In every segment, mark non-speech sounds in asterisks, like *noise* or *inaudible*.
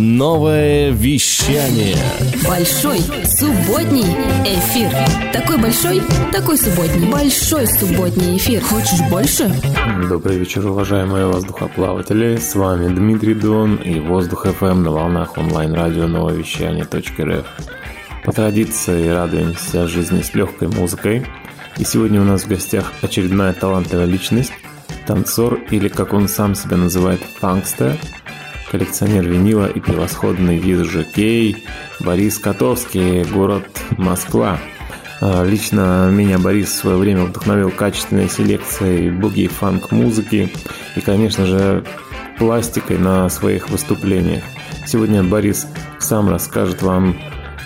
Новое вещание. Большой субботний эфир. Такой большой, такой субботний. Большой субботний эфир. Хочешь больше? Добрый вечер, уважаемые воздухоплаватели. С вами Дмитрий Дон и Воздух ФМ на волнах онлайн-радио новое вещание.рф. По традиции радуемся жизни с легкой музыкой. И сегодня у нас в гостях очередная талантливая личность, танцор или, как он сам себя называет, фанкстер – коллекционер винила и превосходный диджей Борис Котовский, город Москва. А, лично меня Борис в свое время вдохновил качественной селекцией буги-фанк музыки и, конечно же, пластикой на своих выступлениях. Сегодня Борис сам расскажет вам,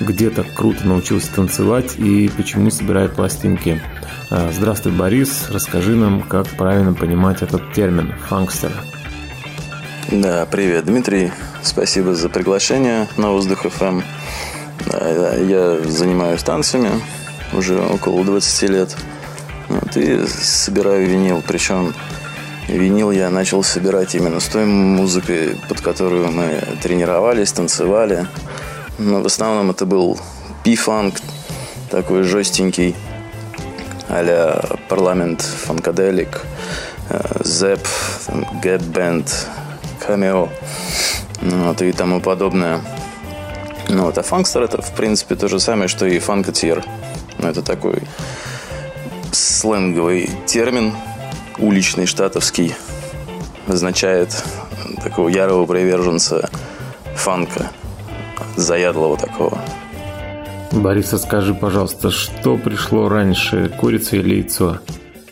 где так круто научился танцевать и почему собирает пластинки. А, здравствуй, Борис. Расскажи нам, как правильно понимать этот термин «фанкстер». Да, привет, Дмитрий. Спасибо за приглашение на Воздух. Да, я занимаюсь танцами уже около 20 лет. Вот, и собираю винил. Причем винил я начал собирать именно с той музыкой, под которую мы тренировались, танцевали. Но в основном это был пи-фанк, такой жестенький, а-ля парламент, фанкаделик, зэп, гэп-бенд, камео ну, вот, и тому подобное. Ну, вот, а фанкстер это, в принципе, то же самое, что и фанкотьер. Ну, это такой сленговый термин, уличный, штатовский, означает такого ярого приверженца фанка, заядлого такого. Борис, скажи, пожалуйста, что пришло раньше, курица или яйцо?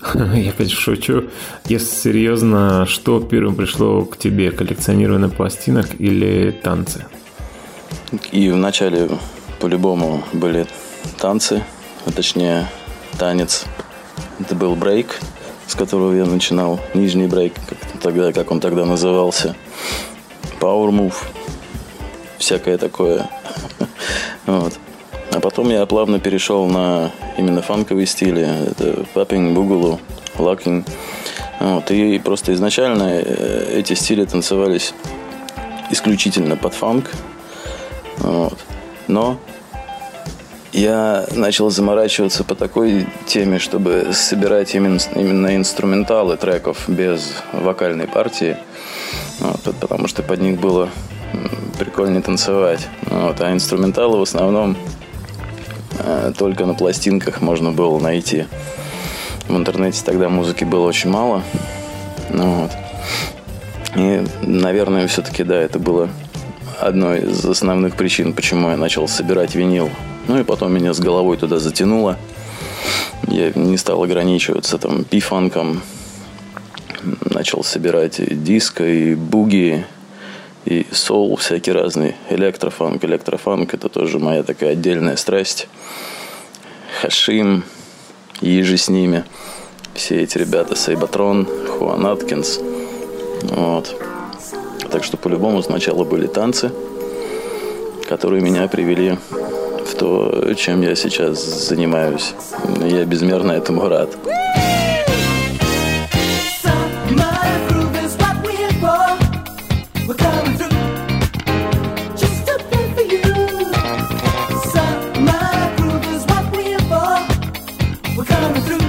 *laughs* Я, конечно, шучу. Если серьезно, что первым пришло к тебе? Коллекционирование пластинок или танцы? И вначале по-любому были танцы, а точнее танец. Это был брейк, с которого я начинал. Нижний брейк, как, тогда, как он тогда назывался. Power move. Всякое такое. *laughs* вот. А потом я плавно перешел на именно фанковые стили. Это popping, boogaloo, locking. Вот. И просто изначально э, эти стили танцевались исключительно под фанк. Вот. Но я начал заморачиваться по такой теме, чтобы собирать именно, именно инструменталы треков без вокальной партии. Вот, потому что под них было прикольнее танцевать. Вот, а инструменталы в основном только на пластинках можно было найти. В интернете тогда музыки было очень мало. Ну, вот. И, наверное, все-таки, да, это было одной из основных причин, почему я начал собирать винил. Ну и потом меня с головой туда затянуло. Я не стал ограничиваться там пифанком. Начал собирать диско, и буги, и соул всякий разный, электрофанк. Электрофанк – это тоже моя такая отдельная страсть. Хашим, и же с ними. Все эти ребята, Сейбатрон, Хуан Аткинс. Вот. Так что по-любому сначала были танцы, которые меня привели в то, чем я сейчас занимаюсь. Я безмерно этому рад. through.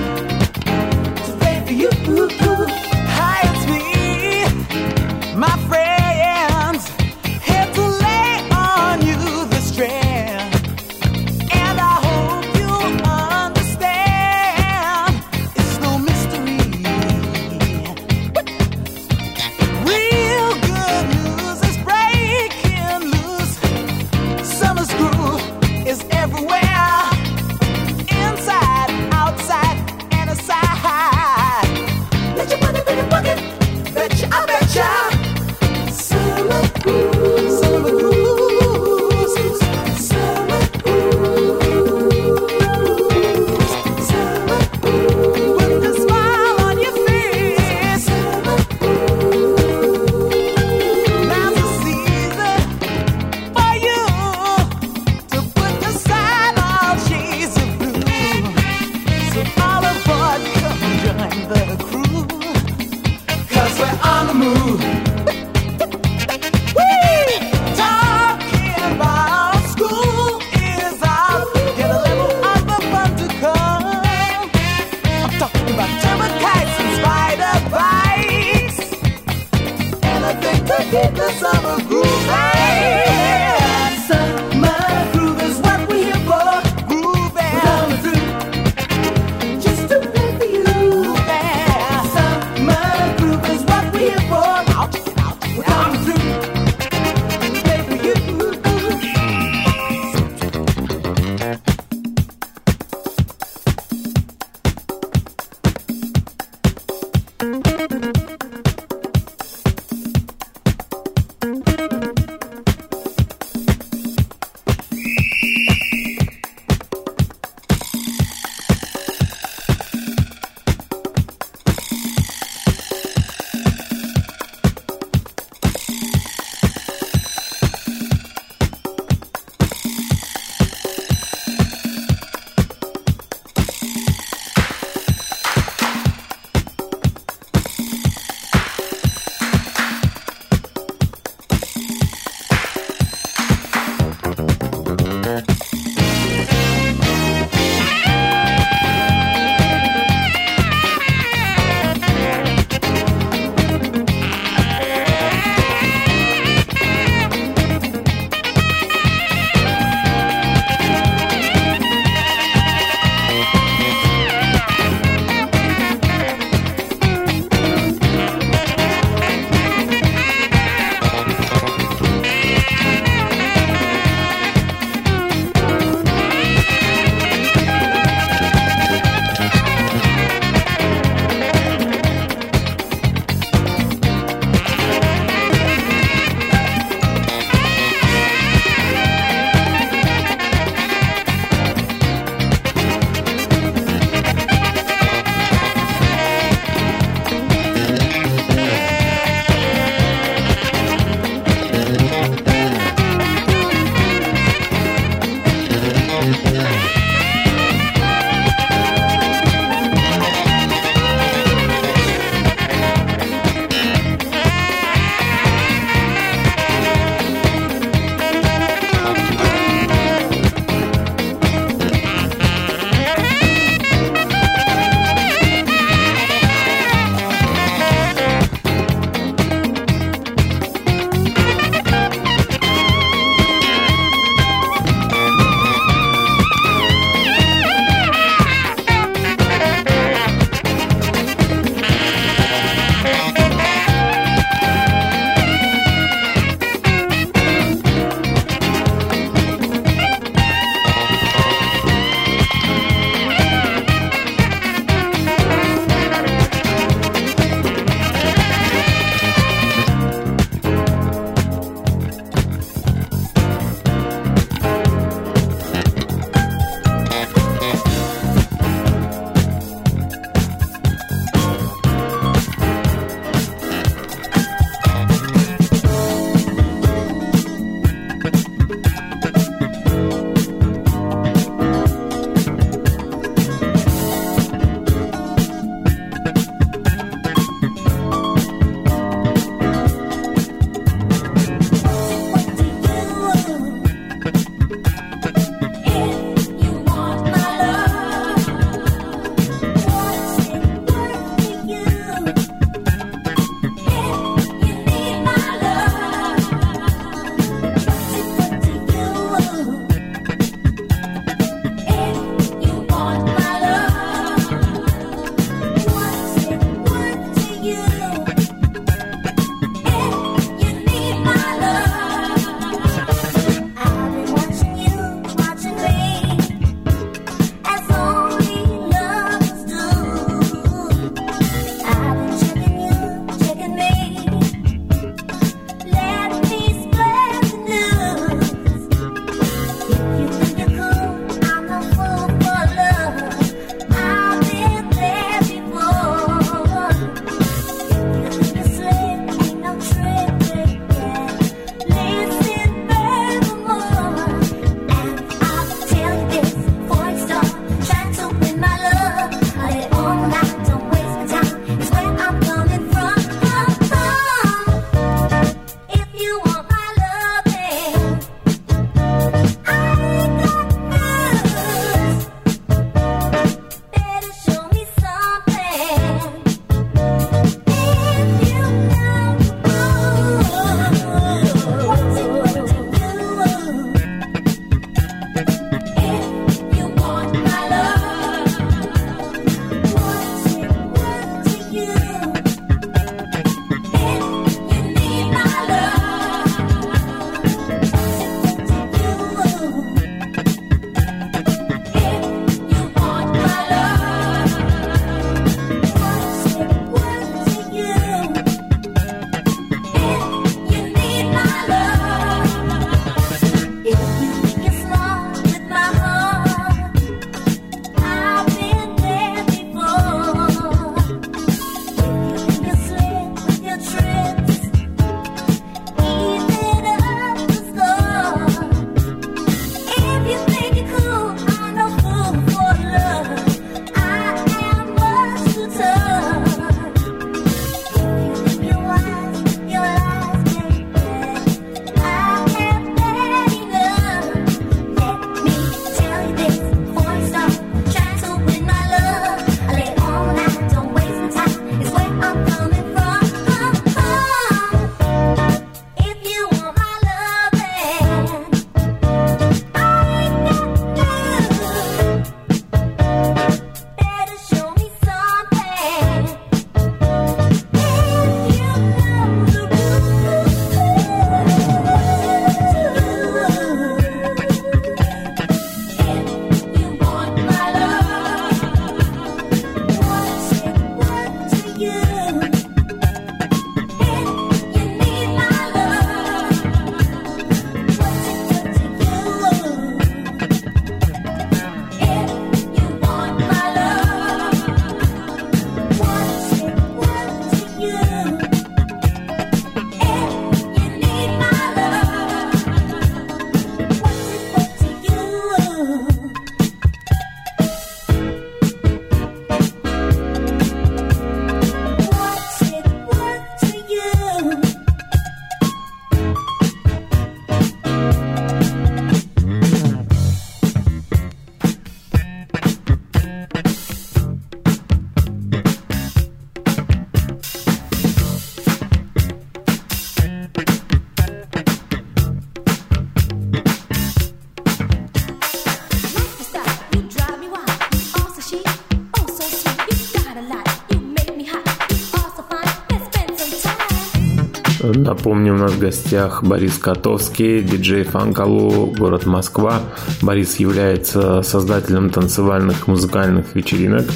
Напомню, у нас в гостях Борис Котовский, диджей Фанкалу, город Москва. Борис является создателем танцевальных музыкальных вечеринок.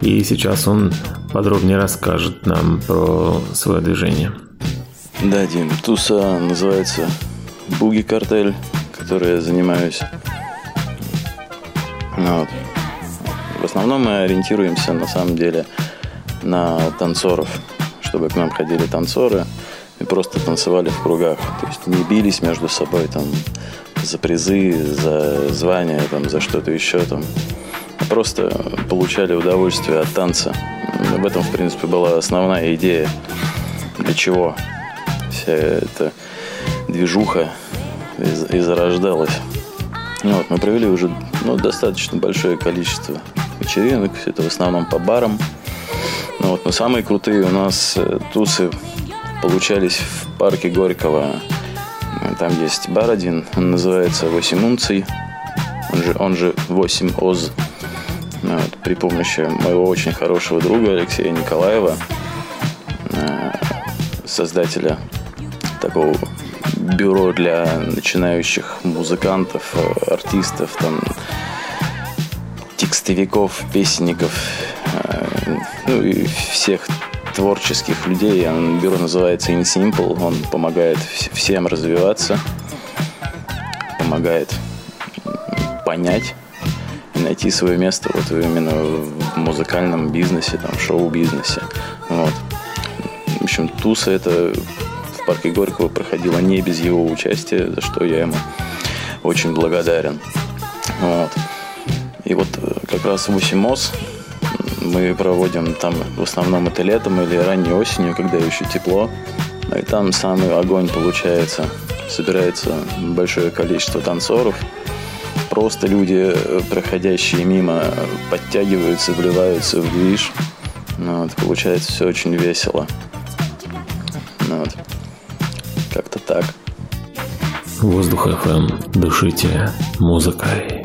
И сейчас он подробнее расскажет нам про свое движение. Да, Дим, туса называется Буги Картель, которой я занимаюсь. Ну вот. В основном мы ориентируемся на самом деле на танцоров, чтобы к нам ходили танцоры просто танцевали в кругах. То есть не бились между собой там за призы, за звания, там, за что-то еще там. А просто получали удовольствие от танца. В этом, в принципе, была основная идея, для чего вся эта движуха и, зарождалась. Ну, вот, мы провели уже ну, достаточно большое количество вечеринок, это в основном по барам. Ну, вот, но самые крутые у нас э, тусы получались в парке Горького. Там есть бар один, он называется 8 унций, он же, он же 8 ОЗ. Вот, при помощи моего очень хорошего друга Алексея Николаева, э, создателя такого бюро для начинающих музыкантов, артистов, там, текстовиков, песенников, э, ну и всех творческих людей. Бюро называется InSimple. Он помогает всем развиваться, помогает понять и найти свое место вот именно в музыкальном бизнесе, там, шоу-бизнесе. Вот. В общем, Туса это в парке Горького проходила не без его участия, за что я ему очень благодарен. Вот. И вот э, как раз 8 МОЗ мы проводим там в основном это летом или ранней осенью, когда еще тепло. Ну и там самый огонь получается. Собирается большое количество танцоров. Просто люди, э, проходящие мимо, подтягиваются, вливаются в движ. Ну, вот, получается все очень весело. Ну, вот. Как-то так. Воздух FM. Дышите музыкой.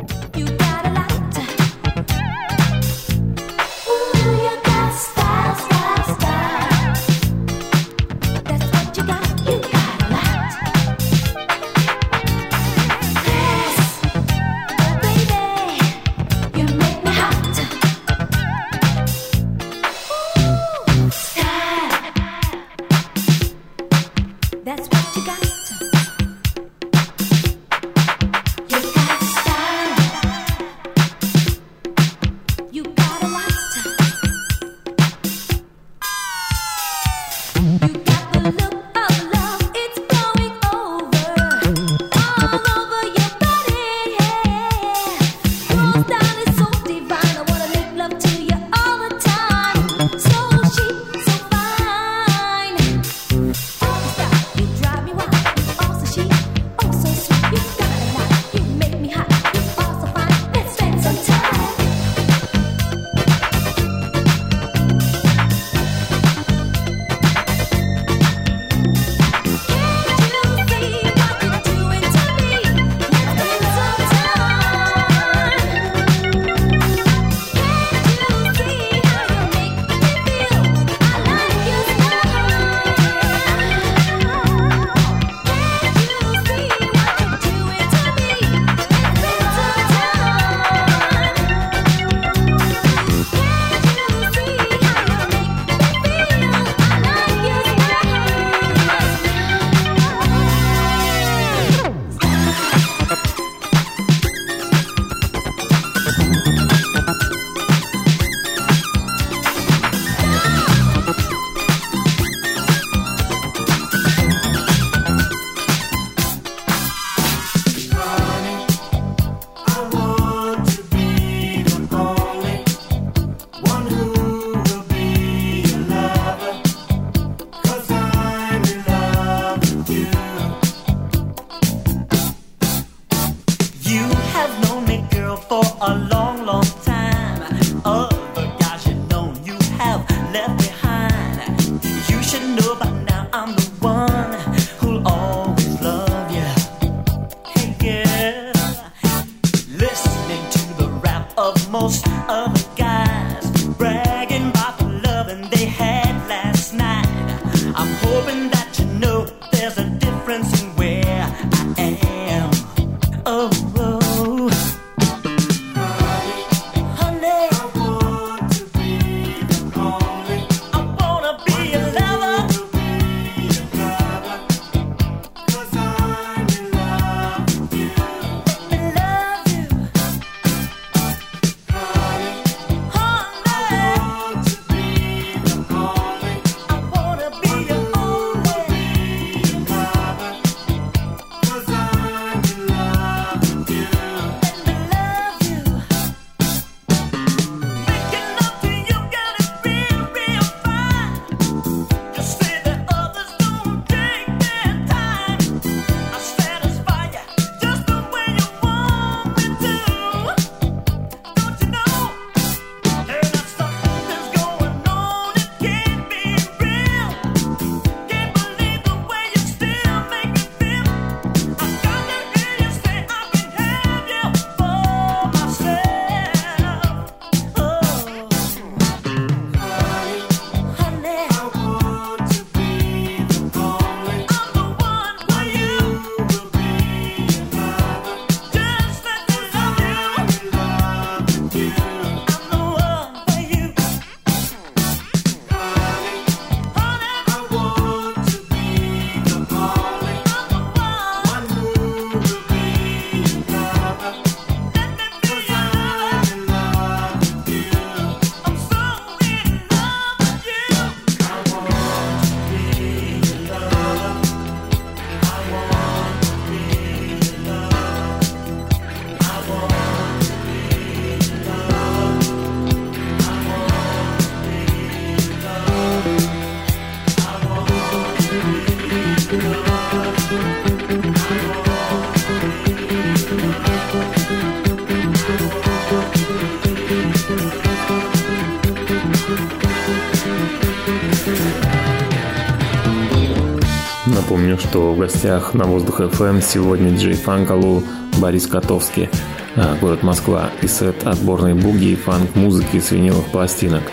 В гостях на Воздух FM сегодня Джей Фанкалу, Борис Котовский, а, город Москва и сет отборной буги и фанк-музыки с виниловых пластинок.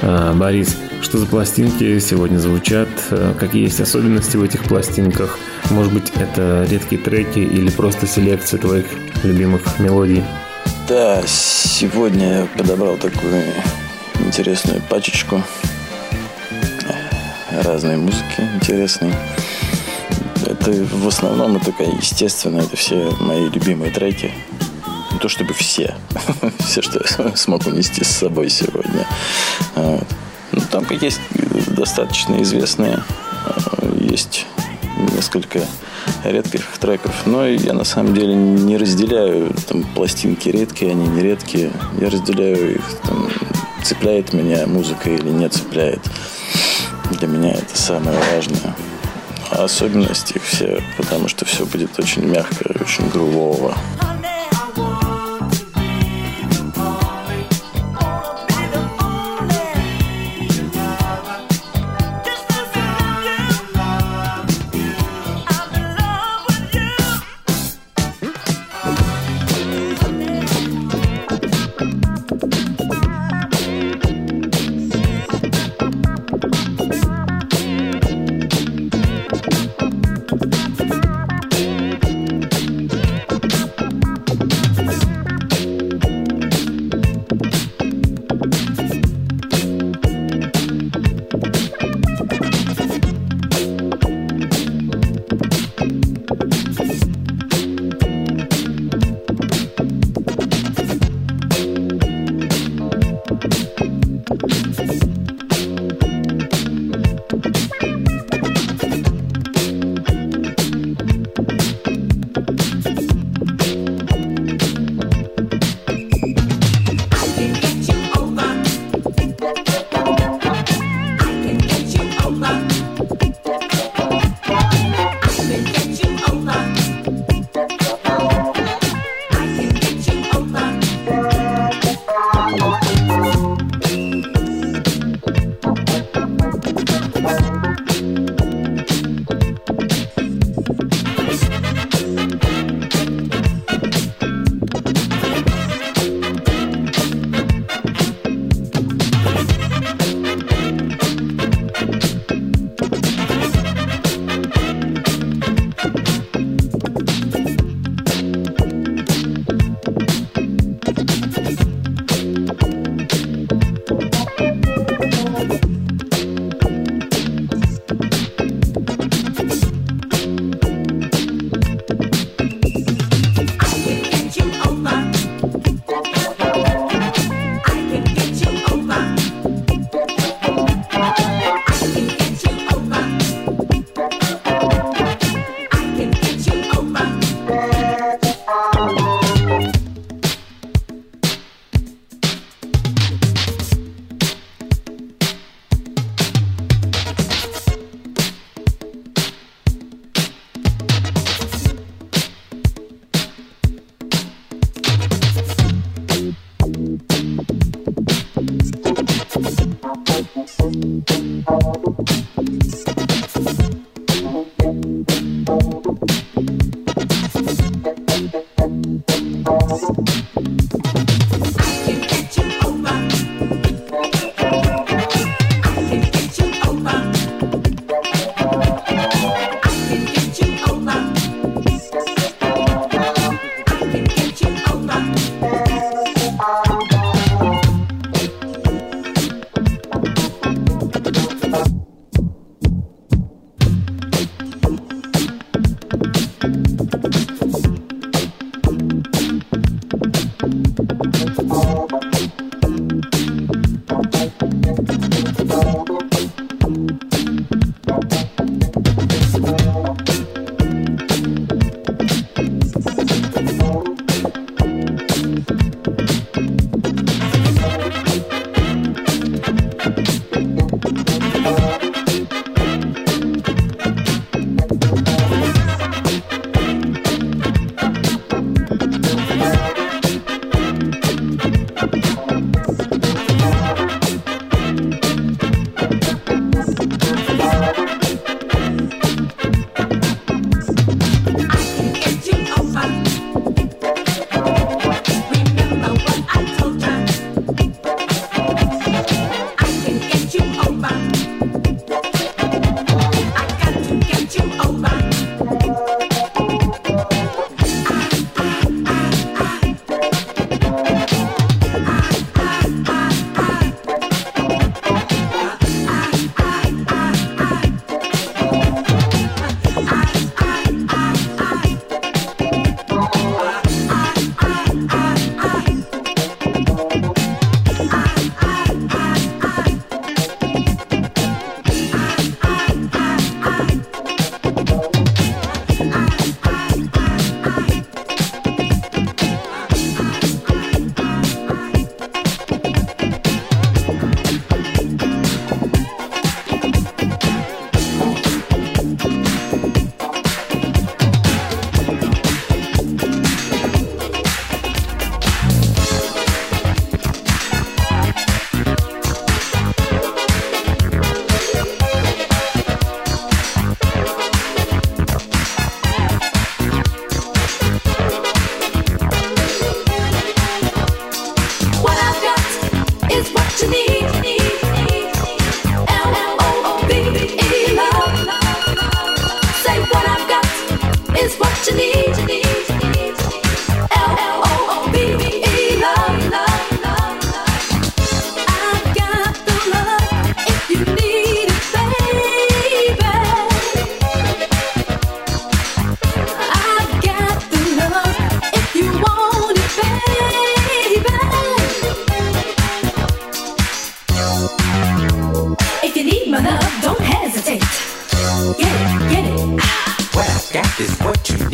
А, Борис, что за пластинки сегодня звучат? А, какие есть особенности в этих пластинках? Может быть, это редкие треки или просто селекция твоих любимых мелодий? Да, сегодня я подобрал такую интересную пачечку разной музыки интересной. Это в основном это такая естественно, это все мои любимые треки. Не то чтобы все, *laughs* все, что я *laughs* смог унести с собой сегодня. Вот. Ну, там есть достаточно известные, есть несколько редких треков. Но я на самом деле не разделяю там пластинки редкие, они не редкие. Я разделяю их, там, цепляет меня музыка или не цепляет. Для меня это самое важное. Особенности их все, потому что все будет очень мягко и очень грувово.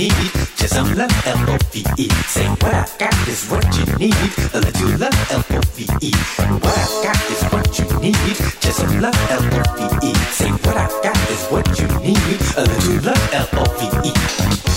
need. just some love L-O-V-E. Say what I got is what you need. A little love L-O-V-E. What I got is what you need. Just some love L-O-V-E. Say what I got is what you need. A little let love L-O-V-E.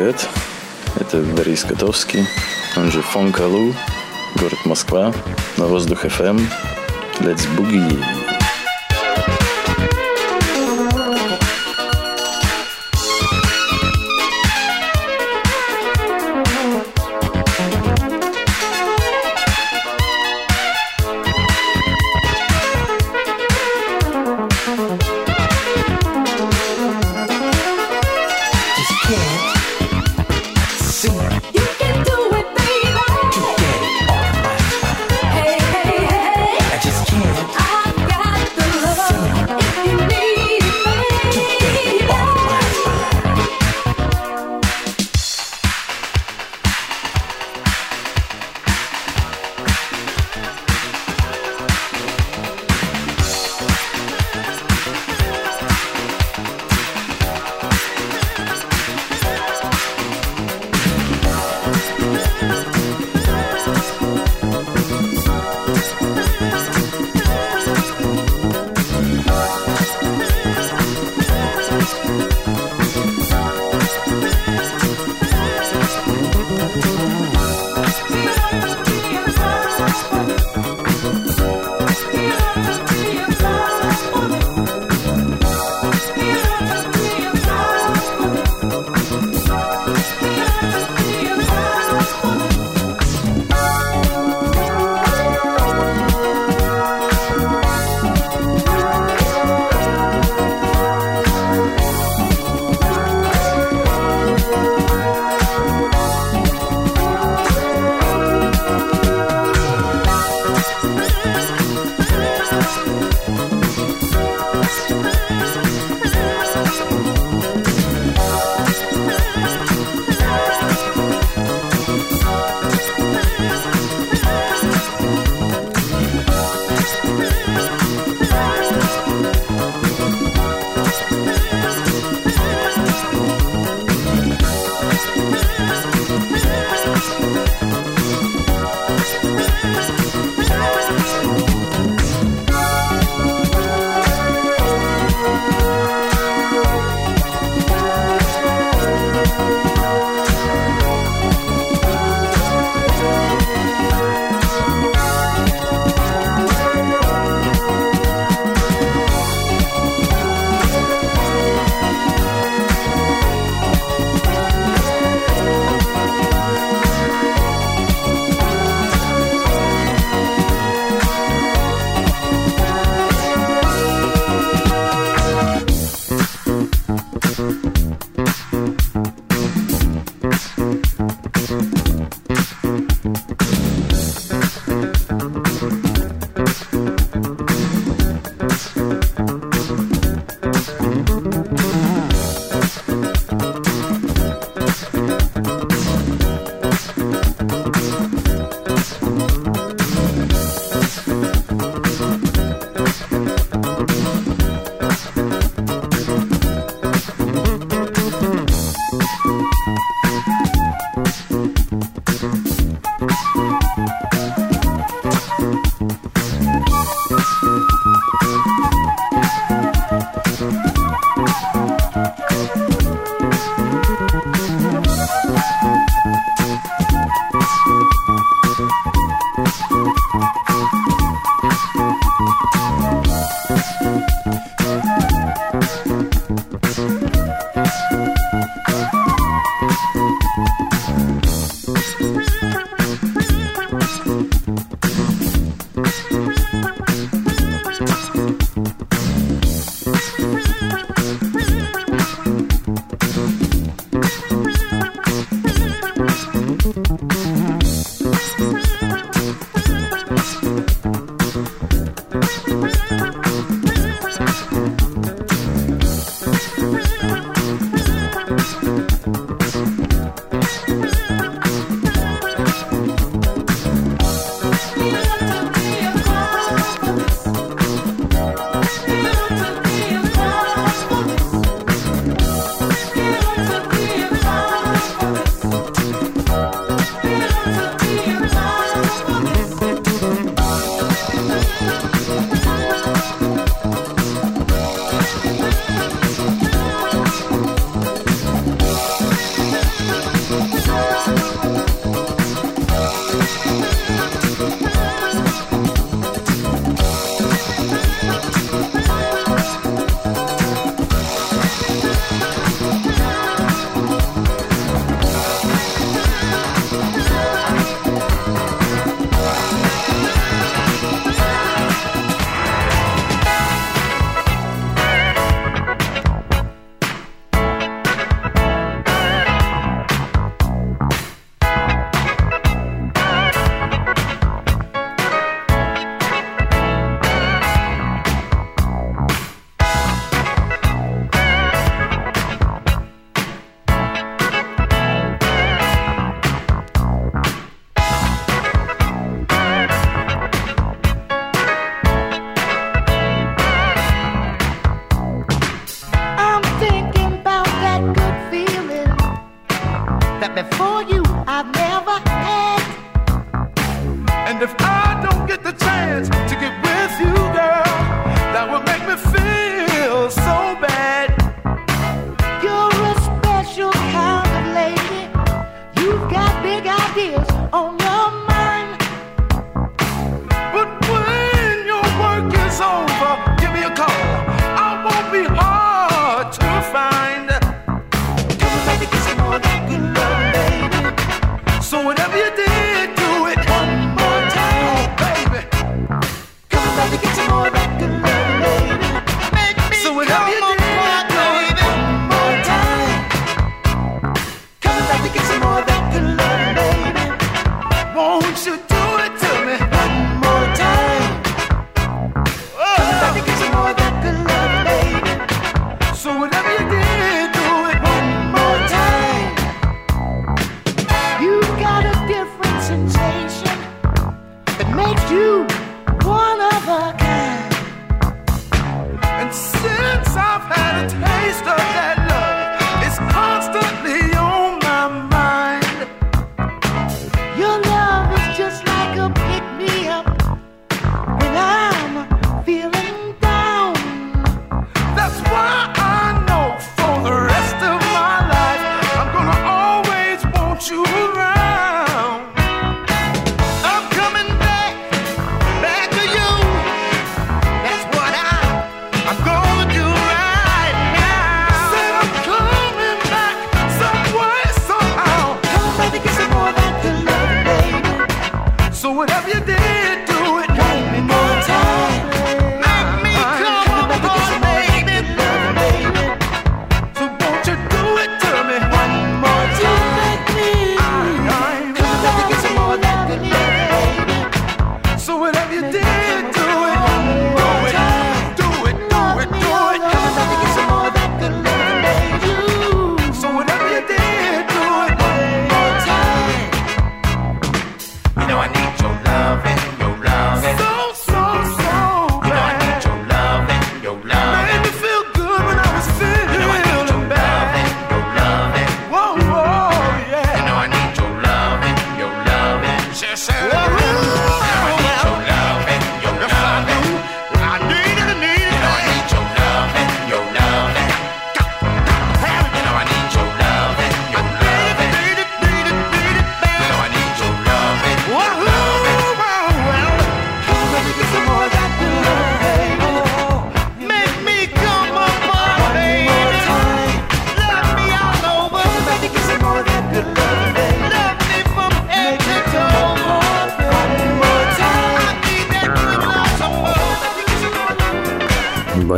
привет. Это Борис Котовский, он же Фон Калу. город Москва, на воздух FM. Эм. Let's boogie!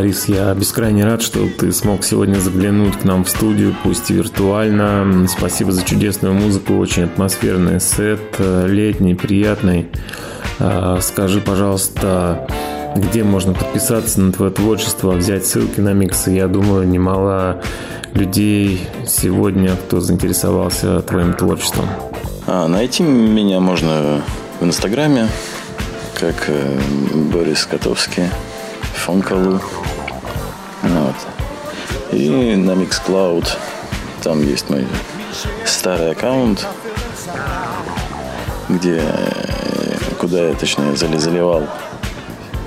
Борис, я бескрайне рад, что ты смог сегодня заглянуть к нам в студию, пусть и виртуально. Спасибо за чудесную музыку, очень атмосферный сет, э, летний, приятный. А, скажи, пожалуйста, где можно подписаться на твое творчество, взять ссылки на миксы. Я думаю, немало людей сегодня, кто заинтересовался твоим творчеством. А, найти меня можно в Инстаграме, как э, Борис Котовский, Фонкалу. Вот. И на Mixcloud там есть мой старый аккаунт, где куда я, точнее, заливал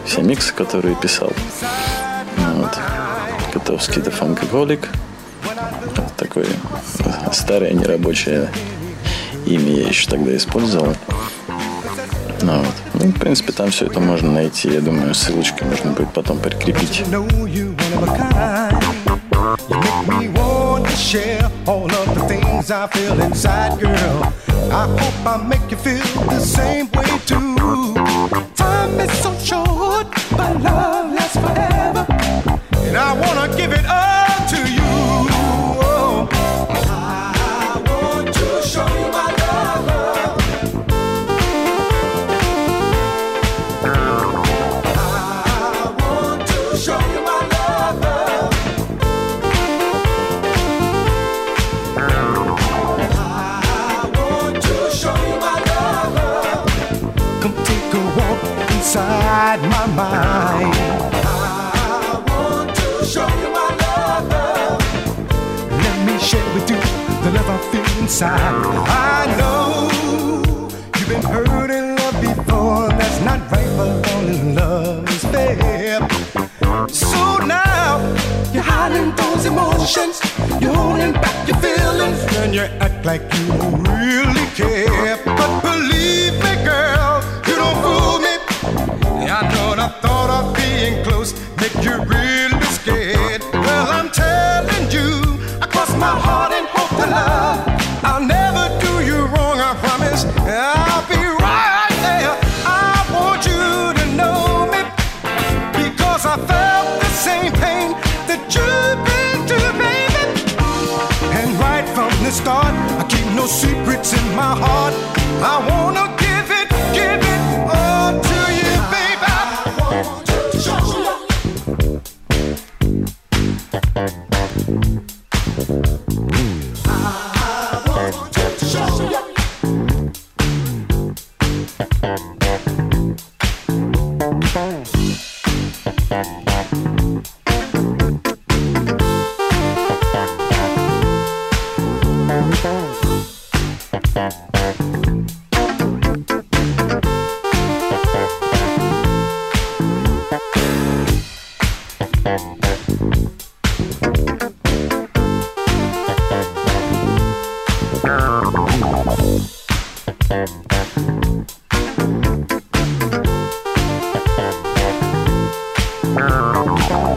все миксы, которые писал. Вот. Котовский The Funkaholic. Такое старое нерабочее имя я еще тогда использовал. Ну, вот. ну, в принципе, там все это можно найти. Я думаю, ссылочки можно будет потом прикрепить. And I wanna give it up my mind. I want to show you my love. Let me share with you the love I feel inside. I know you've been hurt in love before. That's not right, but in love is fair. So now you're hiding those emotions. You're holding back your feelings. And you act like you really care. Secrets in my heart. I wanna Não, não,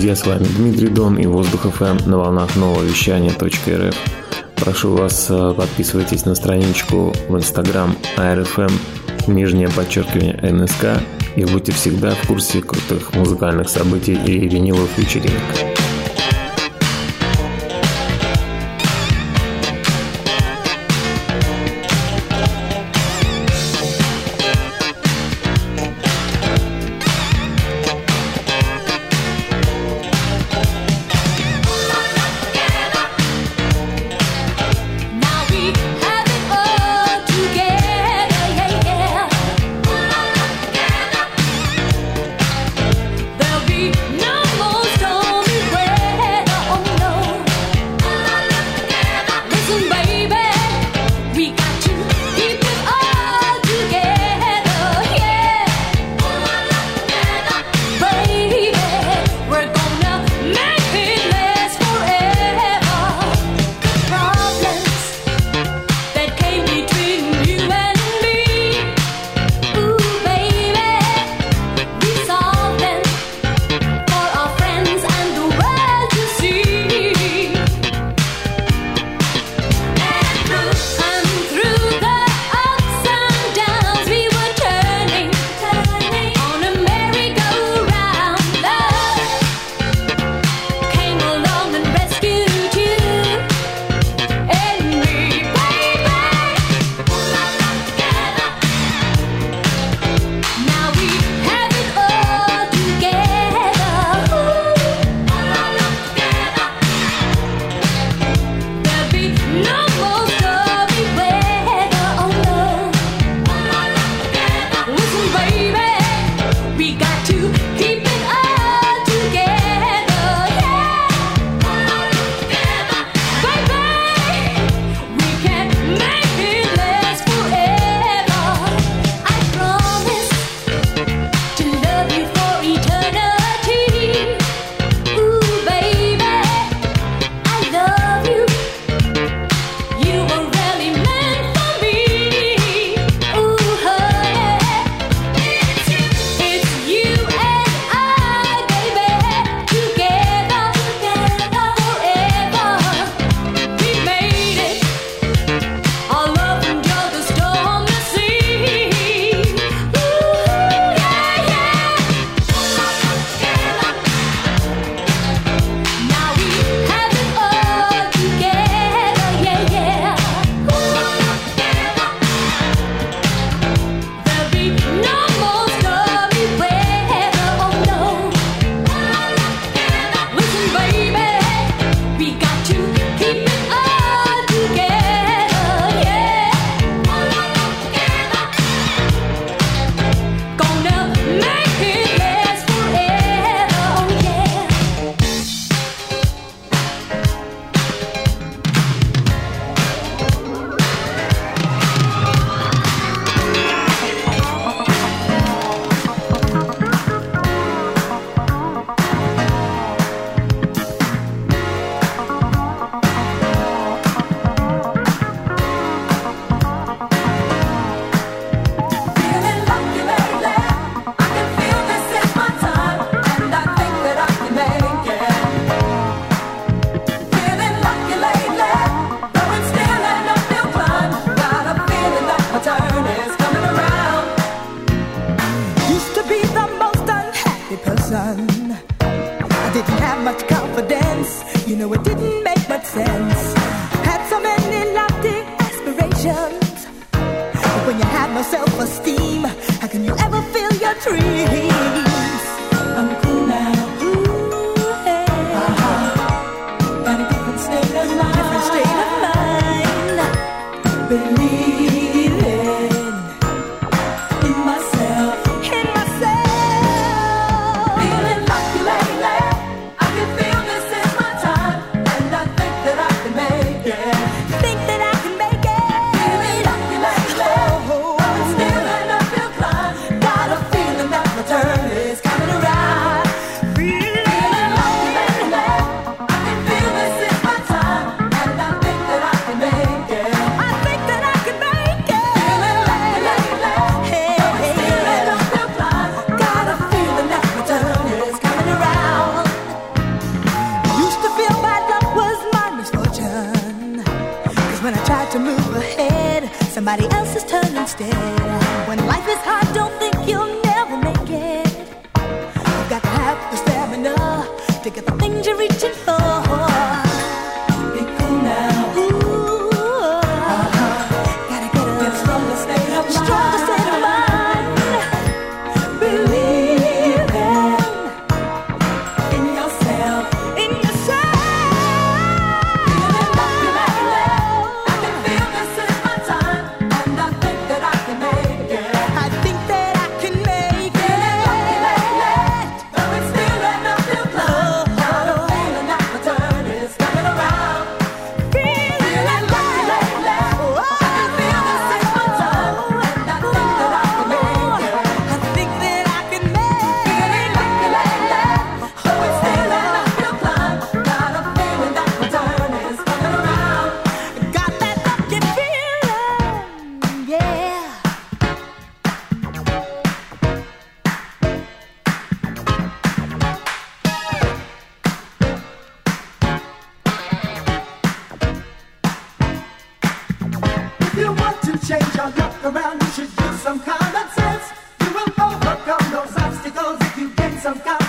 друзья, с вами Дмитрий Дон и Воздух ФМ на волнах нового вещания .рф. Прошу вас, э, подписывайтесь на страничку в Instagram ARFM, нижнее подчеркивание НСК, и будьте всегда в курсе крутых музыкальных событий и виниловых вечеринок.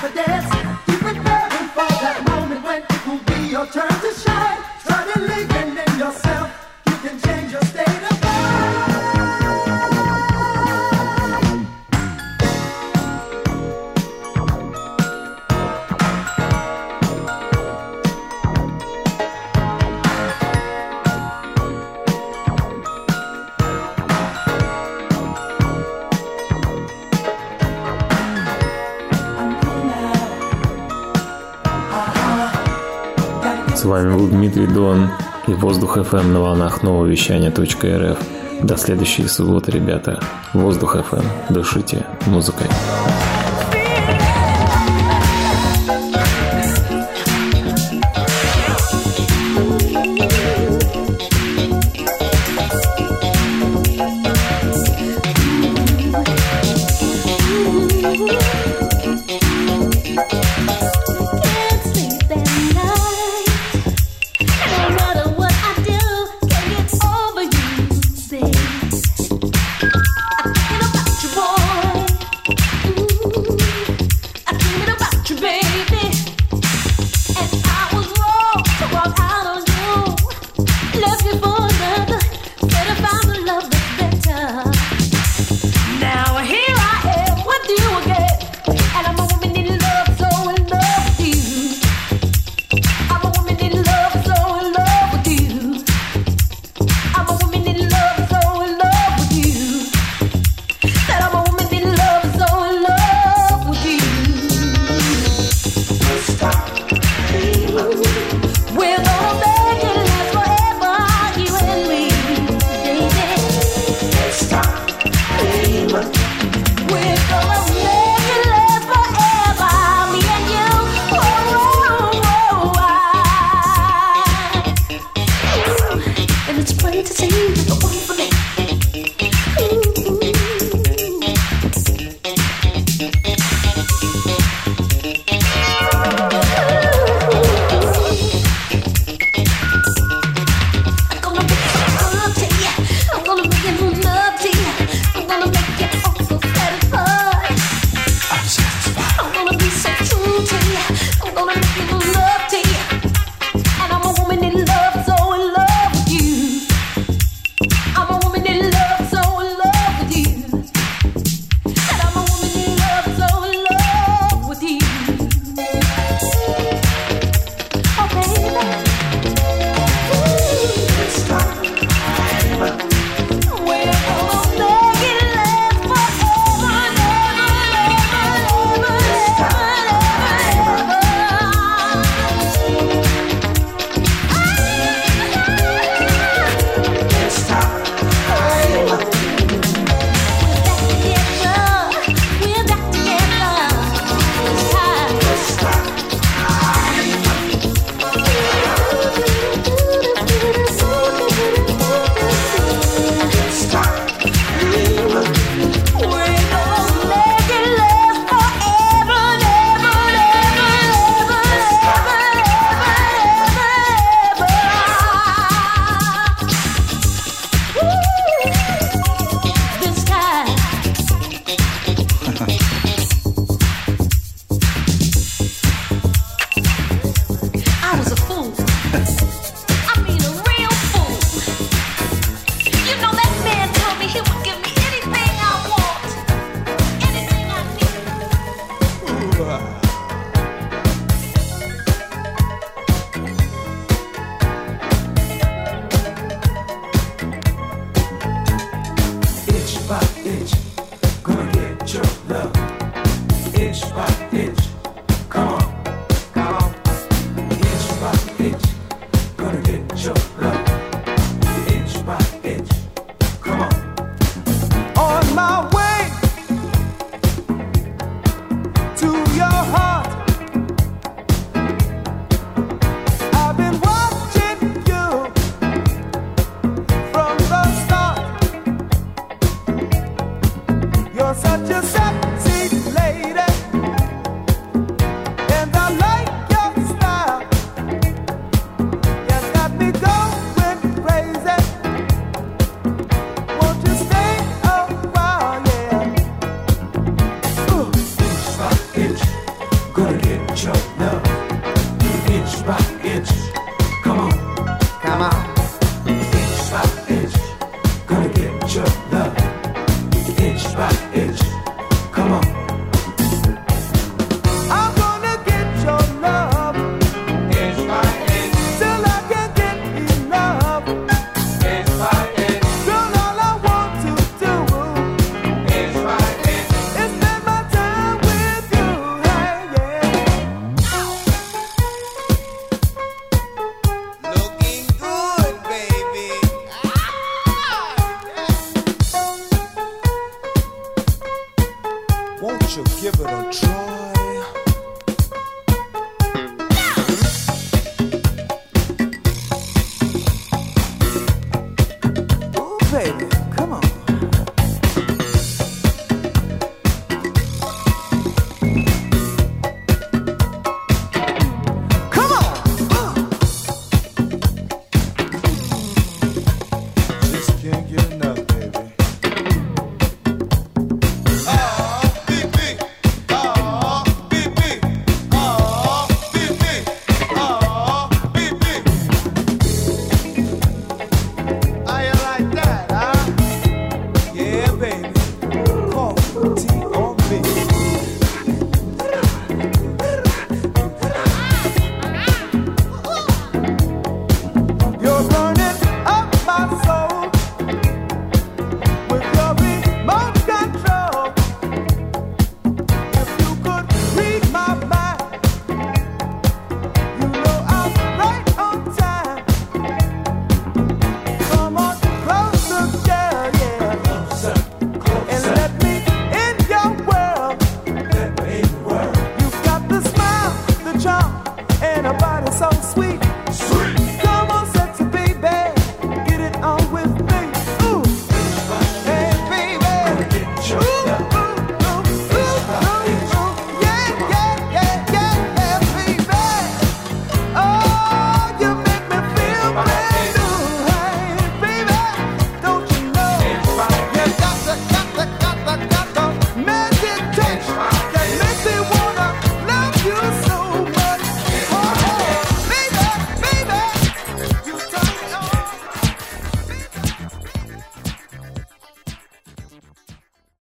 But there's Дон и Воздух FM эм на волнах нового вещания .рф. До следующей субботы, ребята. Воздух FM. Эм. Дышите музыкой.